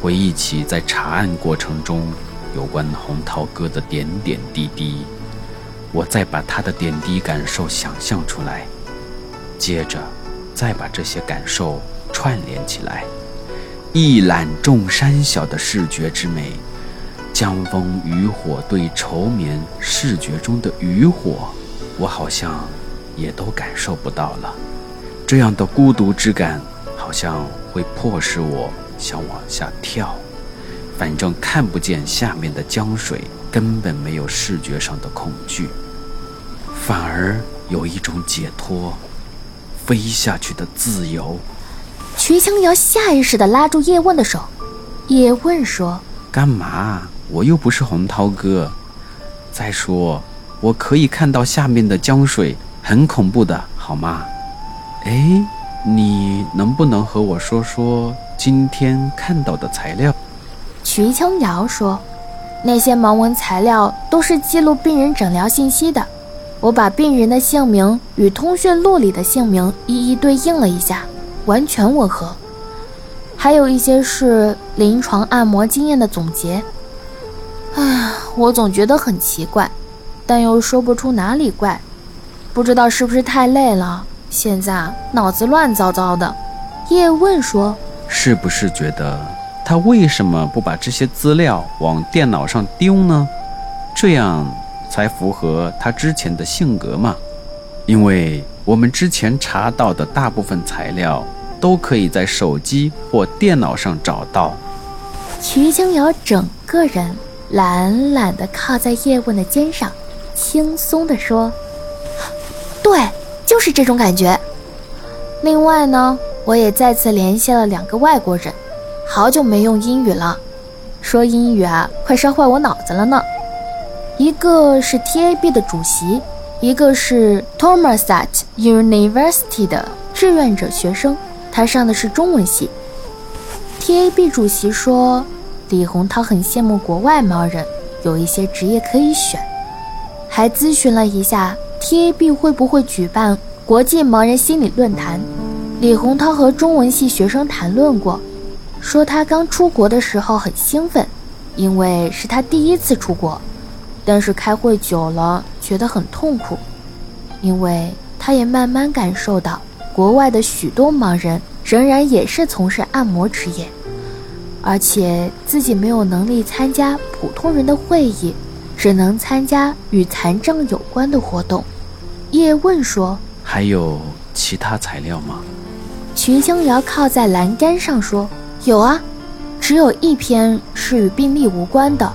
回忆起在查案过程中有关洪涛哥的点点滴滴，我再把他的点滴感受想象出来，接着再把这些感受串联起来，一览众山小的视觉之美。江枫渔火对愁眠，视觉中的渔火，我好像也都感受不到了。这样的孤独之感，好像会迫使我想往下跳。反正看不见下面的江水，根本没有视觉上的恐惧，反而有一种解脱，飞下去的自由。瞿青瑶下意识地拉住叶问的手，叶问说：“干嘛？”我又不是洪涛哥，再说我可以看到下面的江水，很恐怖的，好吗？哎，你能不能和我说说今天看到的材料？瞿清瑶说：“那些盲文材料都是记录病人诊疗信息的，我把病人的姓名与通讯录里的姓名一一对应了一下，完全吻合。还有一些是临床按摩经验的总结。”哎呀，我总觉得很奇怪，但又说不出哪里怪，不知道是不是太累了，现在脑子乱糟糟的。叶问说：“是不是觉得他为什么不把这些资料往电脑上丢呢？这样才符合他之前的性格嘛？因为我们之前查到的大部分材料都可以在手机或电脑上找到。”徐清瑶整个人。懒懒地靠在叶问的肩上，轻松地说：“对，就是这种感觉。另外呢，我也再次联系了两个外国人，好久没用英语了，说英语啊，快烧坏我脑子了呢。一个是 TAB 的主席，一个是 Thomasat University 的志愿者学生，他上的是中文系。TAB 主席说。”李洪涛很羡慕国外盲人有一些职业可以选，还咨询了一下 TAB 会不会举办国际盲人心理论坛。李洪涛和中文系学生谈论过，说他刚出国的时候很兴奋，因为是他第一次出国，但是开会久了觉得很痛苦，因为他也慢慢感受到国外的许多盲人仍然也是从事按摩职业。而且自己没有能力参加普通人的会议，只能参加与残障有关的活动。叶问说：“还有其他材料吗？”徐清瑶靠在栏杆上说：“有啊，只有一篇是与病例无关的。”